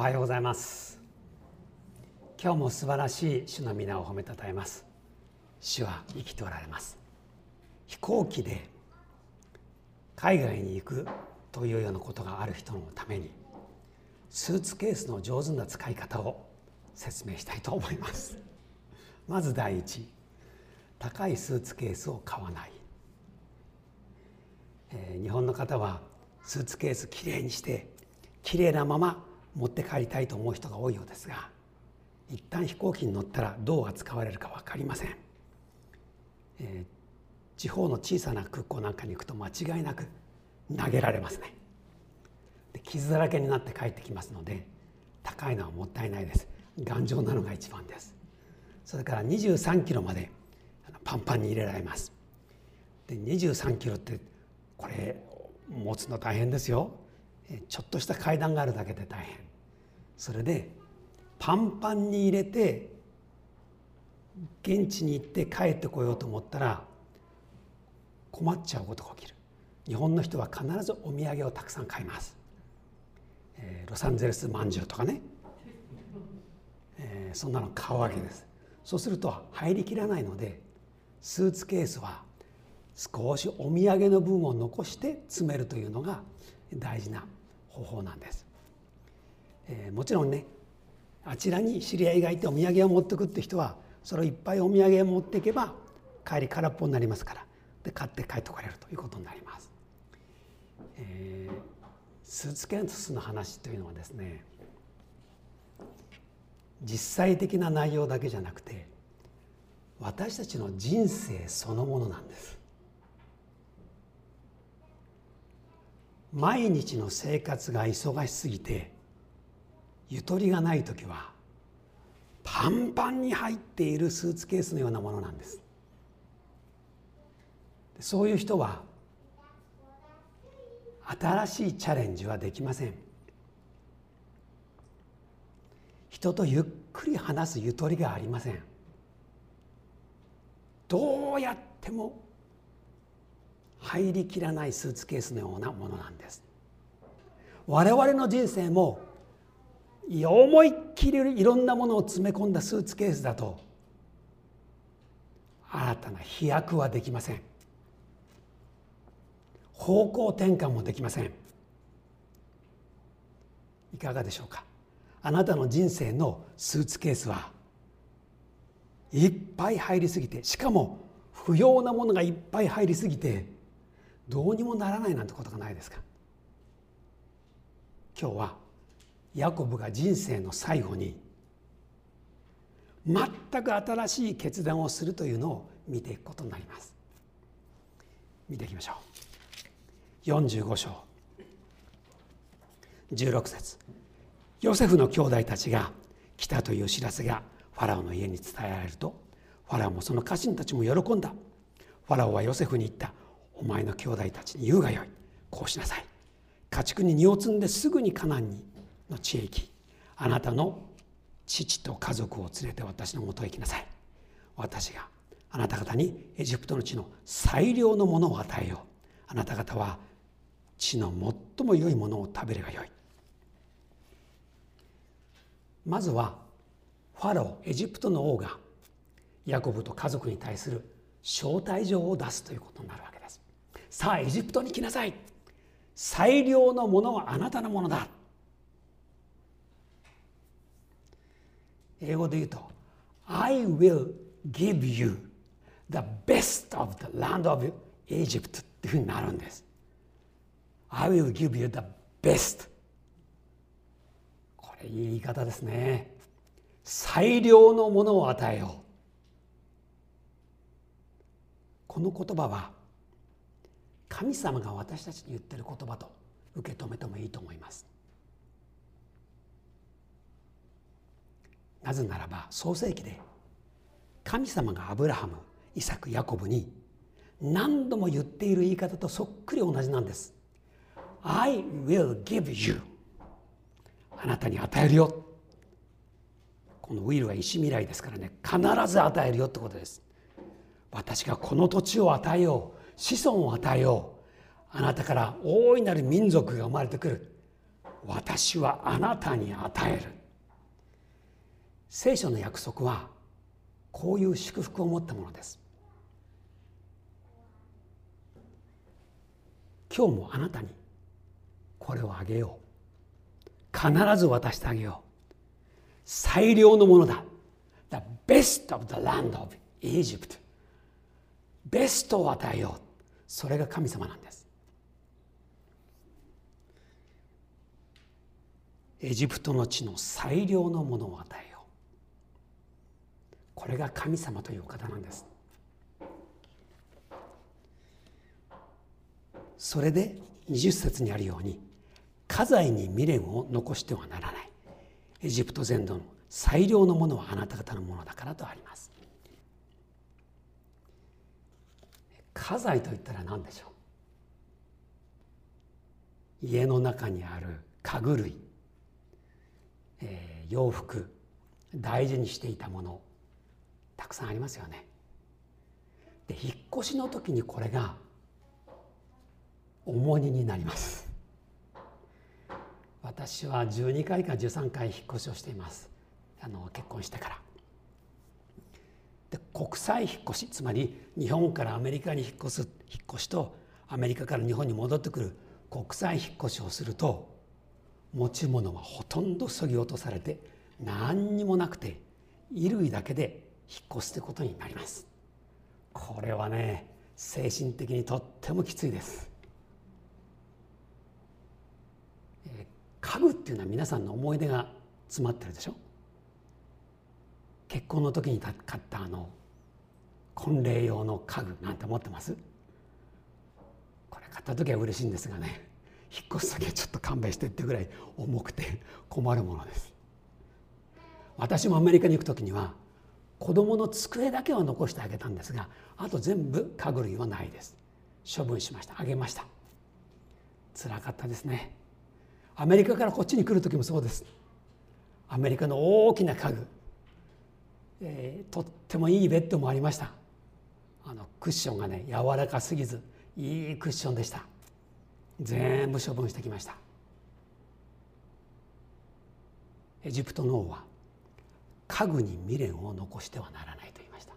はようございます。今日も素晴らしい主の皆を褒めたたえます。主は生きておられます。飛行機で海外に行くというようなことがある人のためにスーツケースの上手な使い方を説明したいと思います。まず第一高いスーツケースを買わない、えー、日本の方はスーツケースきれいにしてきれいなまま持って帰りたいと思う人が多いようですが一旦飛行機に乗ったらどう扱われるか分かりません、えー、地方の小さな空港なんかに行くと間違いなく投げられますね。で傷だらけになって帰ってきますので高いのはもったいないです。頑丈なのが一番です。それから23キロまでパンパンに入れられます。で23キロってこれ持つの大変ですよ。ちょっとした階段があるだけで大変。それでパンパンに入れて現地に行って帰ってこようと思ったら困っちゃうことが起きる。日本の人は必ずお土産をたくさん買います、えー、ロサンゼルスまんじゅうとかね、えー、そんなの買うわけです。そうすると入りきらないのでスーツケースは少しお土産の分を残して詰めるというのが大事な方法なんです、えー、もちろんねあちらに知り合いがいてお土産を持ってくって人はそれをいっぱいお土産を持っていけば帰り空っぽになりますからで買って帰ってこれるということになります、えー、スーツケースの話というのはですね実際的な内容だけじゃなくて私たちの人生そのものなんです。毎日の生活が忙しすぎてゆとりがない時はパンパンに入っているスーツケースのようなものなんです。そういう人は新しいチャレンジはできません。人とゆっくり話すゆとりがありません。どうやっても入りきらないスーツケースのようなものなんです。我々の人生も思いっきりいろんなものを詰め込んだスーツケースだと新たな飛躍はできません。方向転換もできません。いかがでしょうか？あなたの人生のスーツケースはいっぱい入りすぎてしかも不要なものがいっぱい入りすぎてどうにもならないなんてことがないですか？今日はヤコブが人生の最後に全く新しい決断をするというのを見ていくことになります。見ていきましょう。45章。16節。ヨセフの兄弟たちが来たという知らせがファラオの家に伝えられるとファラオもその家臣たちも喜んだ。ファラオはヨセフに言った。お前の兄弟たちに言うがよい。こうしなさい。家畜に荷を積んですぐにカナンにの地へ行きあなたの父と家族を連れて私のもとへ行きなさい。私があなた方にエジプトの地の最良のものを与えよう。あなた方は地の最も良いものを食べればよい。まずはファローエジプトの王がヤコブと家族に対する招待状を出すということになるわけ。ですさあエジプトに来なさい。最良のものはあなたのものだ。英語で言うと I will give you the best of the land of Egypt っていうふうになるんです。I will give you the best これいい言い方ですね。最良のものを与えよう。この言葉は神様が私たちに言ってる言葉と受け止めてもいいと思います。なぜならば創世記で神様がアブラハムイサクヤコブに何度も言っている言い方とそっくり同じなんです。I will give you. あなたに与えるよ。このウィルは石未来ですからね必ず与えるよってことです。私がこの土地を与えよう。子孫を与えよう。あなたから大いなる民族が生まれてくる。私はあなたに与える。聖書の約束はこういう祝福を持ったものです。今日もあなたにこれをあげよう。必ず渡してあげよう。最良のものだ。The best of the land of Egypt ベストを与えよう。それが神様なんです。エジプトの地の最良のものを与えよう。これが神様という方なんです。それで20節にあるように家財に未練を残してはならない。エジプト全土の最良のものはあなた方のものだからとあります。家財といったら何でしょう？家の中にある家具類、えー、洋服。大事にしていたもの。たくさんありますよね。で引っ越しの時にこれが重荷になります。私は12回か13回引っ越しをしています。あの結婚してから。で国際引っ越しつまり日本からアメリカに引っ越す引っ越しとアメリカから日本に戻ってくる国際引っ越しをすると持ち物はほとんどそぎ落とされて何にもなくて衣類だけで引っ越すということになります。これはね精神的にとってもきついです。家具っていうのは皆さんの思い出が詰まってるでしょ？結婚の時に買ったあの婚礼用の家具なんて思ってます？これ買った時は嬉しいんですがね引っ越す時はちょっと勘弁してってぐらい重くて困るものです。私もアメリカに行く時には子供の机だけは残してあげたんですがあと全部家具類はないです。処分しました。あげました。つらかったですね。アメリカからこっちに来る時もそうです。アメリカの大きな家具、えー、とってもいいベッドもありました。あのクッションがね柔らかすぎずいいクッションでした。全部処分してきました。エジプトの王は家具に未練を残してはならないと言いました。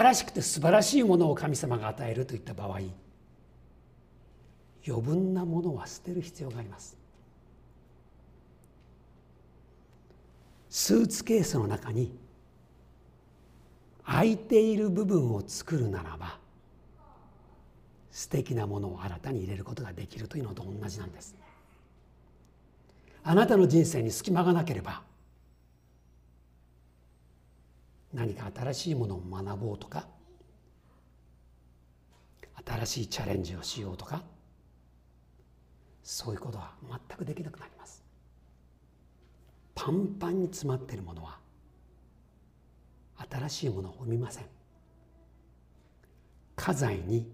新しくて素晴らしいものを神様が与えるといった場合余分なものは捨てる必要があります。スーツケースの中に空いている部分を作るならば素敵なものを新たに入れることができるというのと同じなんです。あなたの人生に隙間がなければ何か新しいものを学ぼうとか新しいチャレンジをしようとかそういうことは全くできなくなります。パンパンに詰まっているものは新しいものを生みません。家財に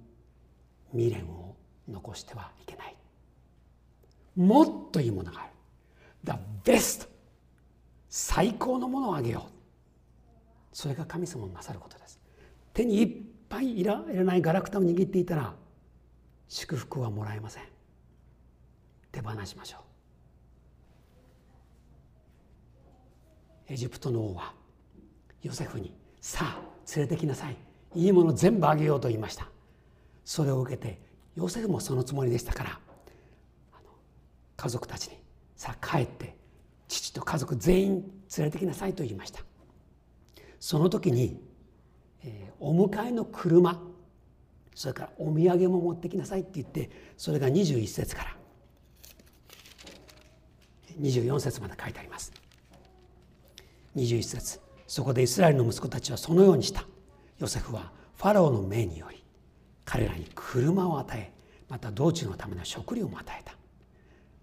未練を残してはいけない。もっといいものがある。The best 最高のものをあげよう。それが神様のなさることです。手にいっぱいいらないガラクタを握っていたら祝福はもらえません。手放しましょう。エジプトの王はヨセフに「さあ連れてきなさい。いいもの全部あげよう」と言いました。それを受けてヨセフもそのつもりでしたから家族たちに「さあ帰って父と家族全員連れてきなさい」と言いました。その時に、えー、お迎えの車それからお土産も持ってきなさいって言ってそれが21節から24節まで書いてあります。21節。そこでイスラエルの息子たちはそのようにした。ヨセフはファラオの命により彼らに車を与えまた道中のための食料も与えた。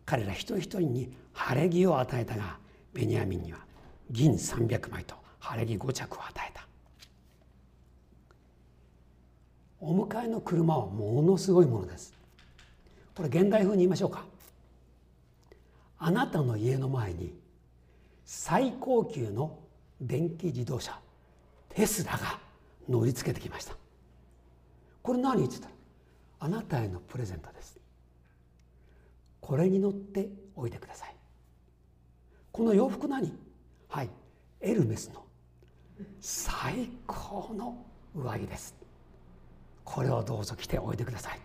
彼ら一人一人に晴れ着を与えたがベニヤミンには銀300枚と晴れ着5着を与えた。お迎えの車はものすごいものです。これ現代風に言いましょうか。あなたの家の前に最高級の電気自動車テスラが乗りつけてきました。これ何って言ってたあなたへのプレゼントです。これに乗っておいてください。この洋服何？はいエルメスの最高の上着です。これをどうぞ着ておいてください。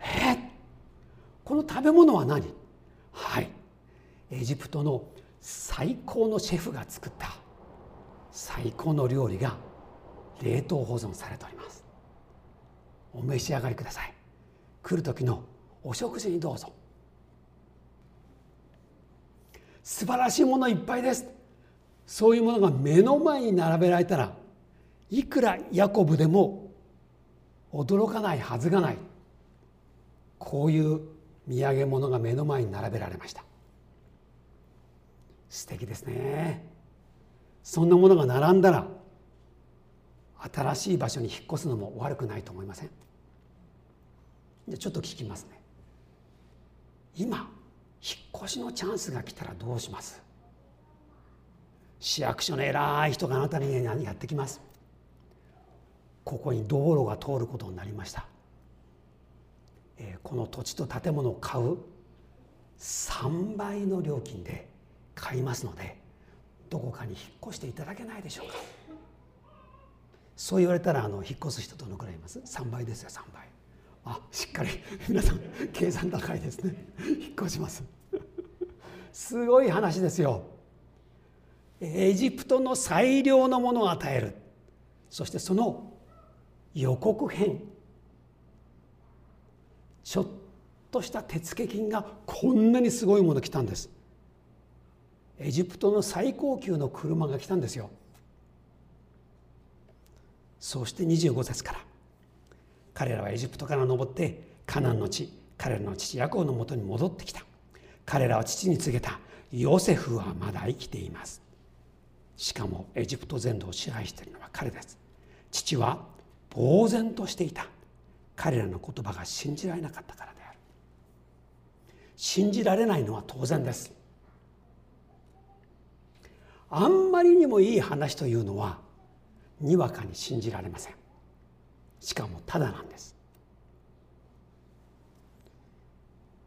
えこの食べ物は何？はいエジプトの最高のシェフが作った最高の料理が冷凍保存されております。お召し上がりください。来る時のお食事にどうぞ。素晴らしいものいっぱいです。そういうものが目の前に並べられたらいくらヤコブでも驚かないはずがない。こういう土産物が目の前に並べられました。素敵ですね。そんなものが並んだら新しい場所に引っ越すのも悪くないと思いません？じゃちょっと聞きますね。今引っ越しのチャンスが来たらどうします？市役所の偉い人があなたにやってきます。ここに道路が通ることになりました、えー、この土地と建物を買う3倍の料金で買いますのでどこかに引っ越していただけないでしょうか。そう言われたらあの引っ越す人どのくらいいます？3倍ですよ3倍。あしっかり皆さん計算高いですね。引っ越します。すごい話ですよ。エジプトの最良のものを与える。そしてその予告編。ちょっとした手付金がこんなにすごいもの来たんです。エジプトの最高級の車が来たんですよ。そして25節から。彼らはエジプトから登ってカナンの地彼らの父ヤコブのもとに戻ってきた。彼らは父に告げた。ヨセフはまだ生きています。しかもエジプト全土を支配しているのは彼です。父は呆然としていた。彼らの言葉が信じられなかったからである。信じられないのは当然です。あんまりにもいい話というのはにわかに信じられません。しかもただなんです。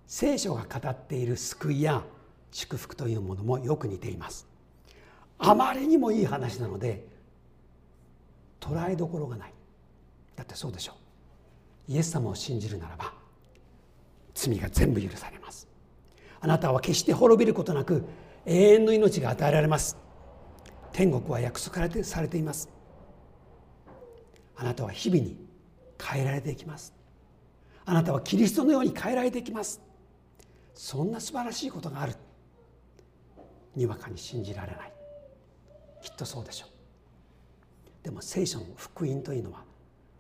聖書が語っている救いや祝福というものもよく似ています。あまりにもいい話なので捉えどころがない。だってそうでしょう。イエス様を信じるならば罪が全部許されます。あなたは決して滅びることなく永遠の命が与えられます。天国は約束されてされています。あなたは日々に変えられていきます。あなたはキリストのように変えられていきます。そんな素晴らしいことがある。にわかに信じられない。きっとそうでしょう。でも聖書の福音というのは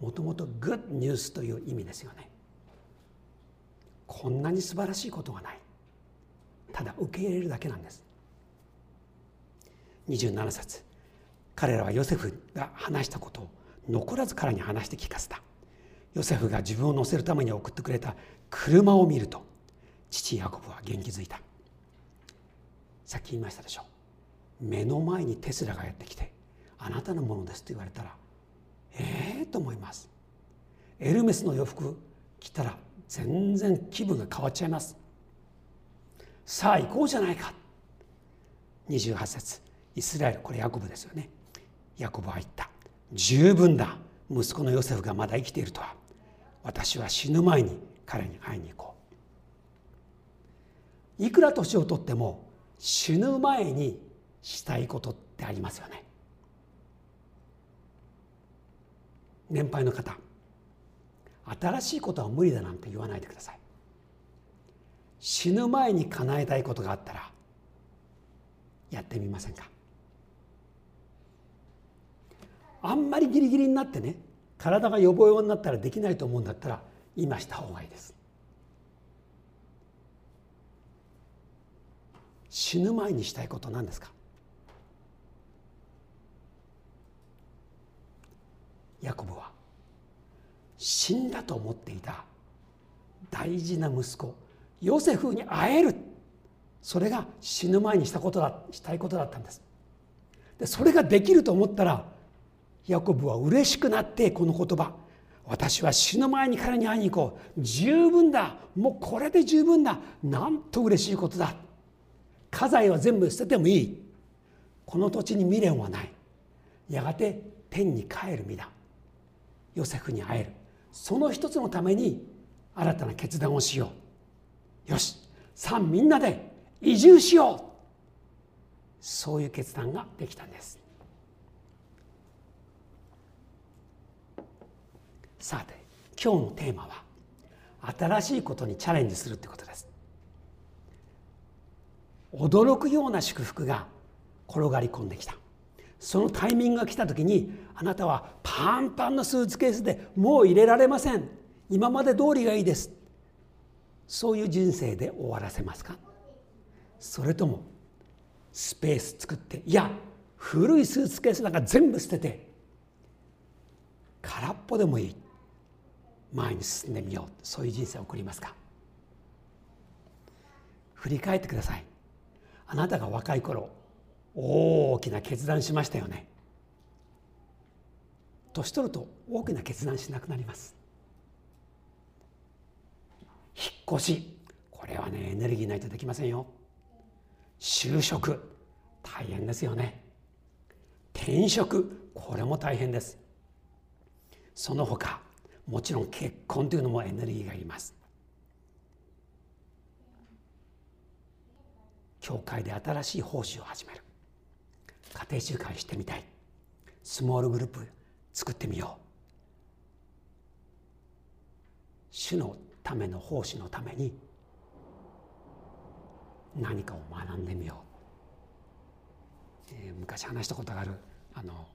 もともとグッドニュースという意味ですよね。こんなに素晴らしいことがない。ただ受け入れるだけなんです。27節彼らはヨセフが話したことを残らず彼に話して聞かせた。ヨセフが自分を乗せるために送ってくれた車を見ると父ヤコブは元気づいた。さっき言いましたでしょう。目の前にテスラがやってきてあなたのものですと言われたらええー、と思います。エルメスの洋服着たら全然気分が変わっちゃいます。さあ行こうじゃないか。28節。イスラエルこれヤコブですよね。ヤコブは言った。十分だ。息子のヨセフがまだ生きているとは。私は死ぬ前に彼に会いに行こう。いくら年を取っても死ぬ前にしたいことってありますよね。年配の方。新しいことは無理だなんて言わないでください。死ぬ前に叶えたいことがあったらやってみませんか？あんまりギリギリになってね体が予防用になったらできないと思うんだったら今した方がいいです。死ぬ前にしたいこと何ですか？ヤコブは死んだと思っていた大事な息子ヨセフに会えるそれが死ぬ前にしたことだしたいことだったんです。でそれができると思ったらヤコブは嬉しくなってこの言葉。私は死ぬ前に彼に会いに行こう。十分だ。もうこれで十分だ。なんと嬉しいことだ。家財は全部捨ててもいい。この土地に未練はない。やがて天に帰る身だ。ヨセフに会える。その一つのために新たな決断をしよう。よし。さあみんなで移住しよう。そういう決断ができたんです。さて今日のテーマは新しいことにチャレンジするということです。驚くような祝福が転がり込んできた。そのタイミングが来た時にあなたはパンパンのスーツケースでもう入れられません。今まで通りがいいです。そういう人生で終わらせますか？それともスペース作っていや古いスーツケースなんか全部捨てて空っぽでもいい。前に進んでみよう。そういう人生を送りますか？振り返ってください。あなたが若い頃大きな決断しましたよね。年取ると大きな決断しなくなります。引っ越しこれはねエネルギーないとできませんよ。就職大変ですよね。転職これも大変です。その他もちろん結婚というのもエネルギーがいります。教会で新しい奉仕を始める。家庭集会してみたい。スモールグループ作ってみよう。主のための奉仕のために何かを学んでみよう、えー、昔話したことがある。あの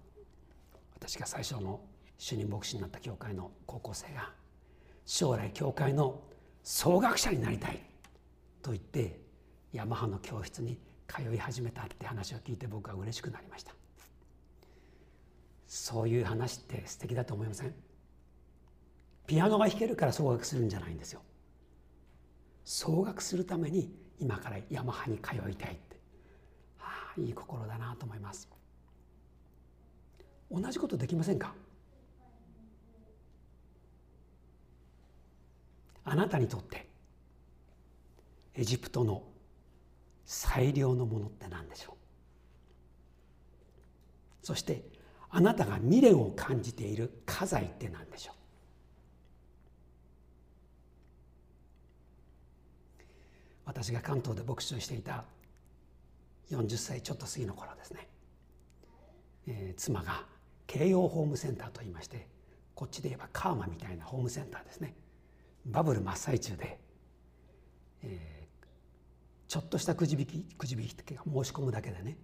私が最初の主任牧師になった教会の高校生が将来教会の総学者になりたいと言ってヤマハの教室に通い始めたって話を聞いて僕は嬉しくなりました。そういう話って素敵だと思いません？ピアノが弾けるから総額するんじゃないんですよ。総額するために今からヤマハに通いたいって、はあ、いい心だなと思います。同じことできませんか？あなたにとってエジプトの最良のものって何でしょう？そしてあなたが未練を感じている家財って何でしょう？私が関東で牧師をしていた40歳ちょっと過ぎの頃ですね、えー、妻が慶応ホームセンターといいましてこっちで言えばカーマみたいなホームセンターですね。バブル真っ最中で、えー、ちょっとしたくじ引きくじ引きって申し込むだけでね、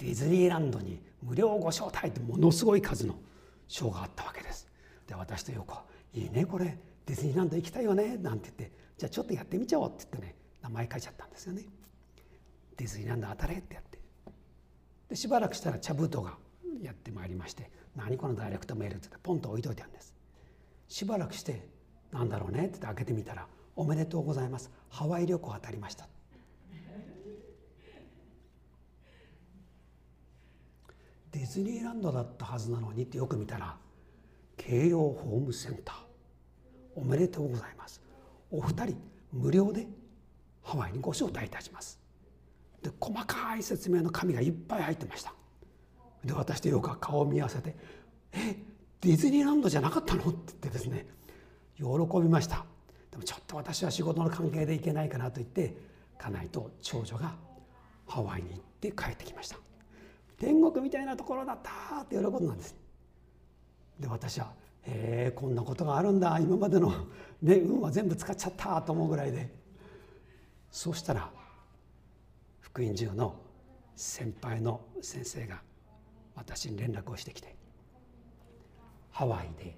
ディズニーランドに無料ご招待ってものすごい数の賞があったわけです。で私と横「いいねこれディズニーランド行きたいよね」なんて言って「じゃあちょっとやってみちゃおう」って言ってね名前書いちゃったんですよね。ディズニーランド当たれってやってでしばらくしたら茶封筒がやってまいりまして「何このダイレクトメール」って言ってポンと置いといたんです。しばらくしてなんだろうね？って開けてみたら「おめでとうございます。ハワイ旅行当たりました」ディズニーランドだったはずなのにってよく見たら京葉ホームセンター。おめでとうございます。お二人無料でハワイにご招待いたします。で細かい説明の紙がいっぱい入ってました。で私とよく顔を見合わせて「えディズニーランドじゃなかったの?」って言ってですね喜びました。でもちょっと私は仕事の関係で行けないかなと言って家内と長女がハワイに行って帰ってきました。天国みたいなところだったって喜んだんです。で私は「へえこんなことがあるんだ。今までの、ね、運は全部使っちゃった」と思うぐらいで。そうしたら福音塾の先輩の先生が私に連絡をしてきてハワイで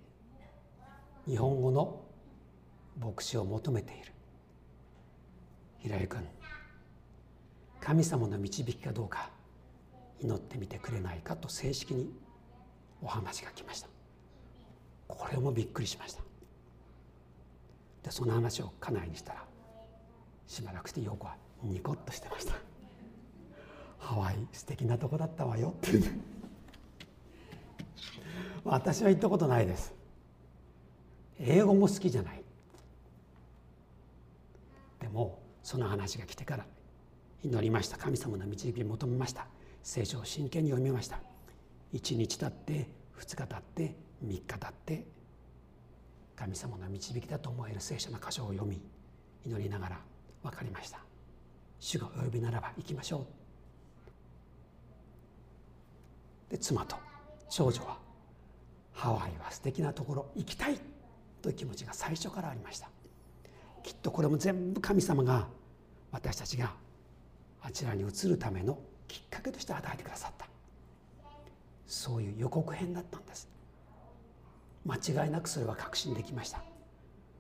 日本語の牧師を求めている。平井君神様の導きかどうか祈ってみてくれないかと正式にお話が来ました。これもびっくりしました。でその話を家内にしたらしばらくして陽子はニコッとしてました。ハワイ素敵なとこだったわよって。私は行ったことないです。英語も好きじゃない。でもその話が来てから祈りました。神様の導き求めました。聖書を真剣に読みました。1日経って2日経って3日経って神様の導きだと思える聖書の箇所を読み祈りながら分かりました。主がお呼びならば行きましょう。で妻と長女はハワイは素敵なところ行きたい。という気持ちが最初からありました。きっとこれも全部神様が私たちがあちらに移るためのきっかけとして与えてくださった。そういう予告編だったんです。間違いなくそれは確信できました。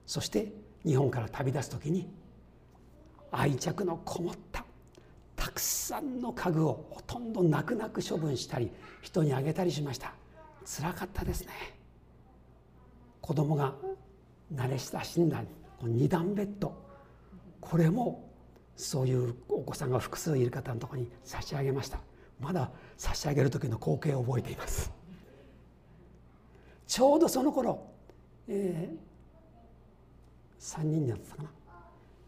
そして日本から旅立つ時に愛着のこもったたくさんの家具をほとんど泣く泣く処分したり人にあげたりしました。つらかったですね。子供が慣れ親しんだ二段ベッド。これもそういうお子さんが複数いる方のところに差し上げました。まだ差し上げる時の光景を覚えています。ちょうどその頃、えー、3人になったかな。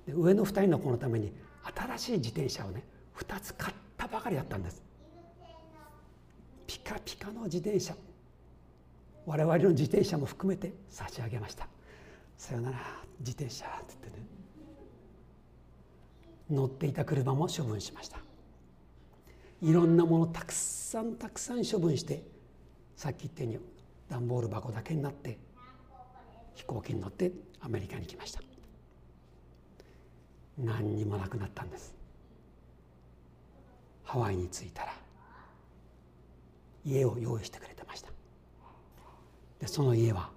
で上の2人の子のために新しい自転車をね2つ買ったばかりだったんです。ピカピカの自転車。我々の自転車も含めて差し上げました。さよなら自転車って言ってね。乗っていた車も処分しました。いろんなものたくさんたくさん処分してさっき言ったように段ボール箱だけになって飛行機に乗ってアメリカに来ました。何にもなくなったんです。ハワイに着いたら家を用意してくれてました。その家は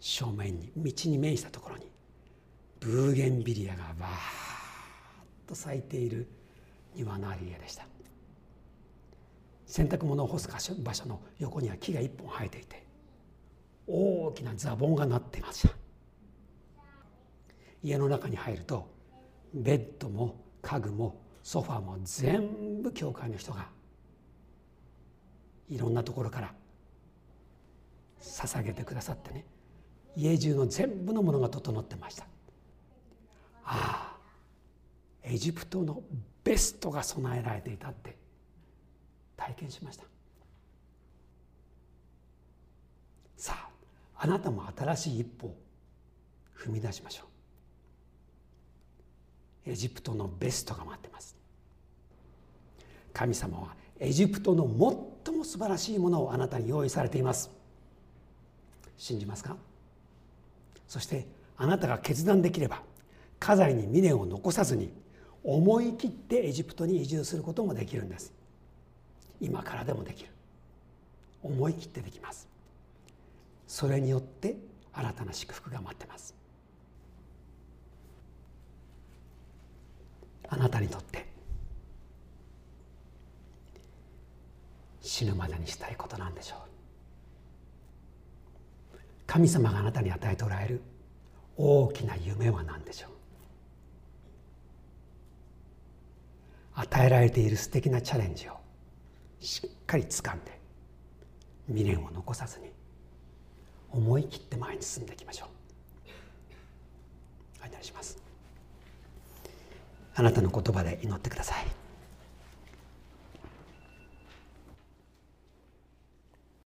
正面に道に面したところにブーゲンビリアがバーッと咲いている庭のある家でした。洗濯物を干す場所の横には木が一本生えていて大きなザボンがなっていました。家の中に入るとベッドも家具もソファーも全部教会の人がいろんなところから捧げてくださってね。家中の全部のものが整ってました。ああエジプトのベストが備えられていたって体験しました。さああなたも新しい一歩を踏み出しましょう。エジプトのベストが待ってます。神様はエジプトの最も素晴らしいものをあなたに用意されています。信じますか？そしてあなたが決断できれば家財に未練を残さずに思い切ってエジプトに移住することもできるんです。今からでもできる。思い切ってできます。それによって新たな祝福が待ってます。あなたにとって死ぬまでにしたいことなんでしょう。神様があなたに与えておられる大きな夢は何でしょう？与えられている素敵なチャレンジをしっかり掴んで未練を残さずに思い切って前に進んでいきましょう。お祈りします。あなたの言葉で祈ってください。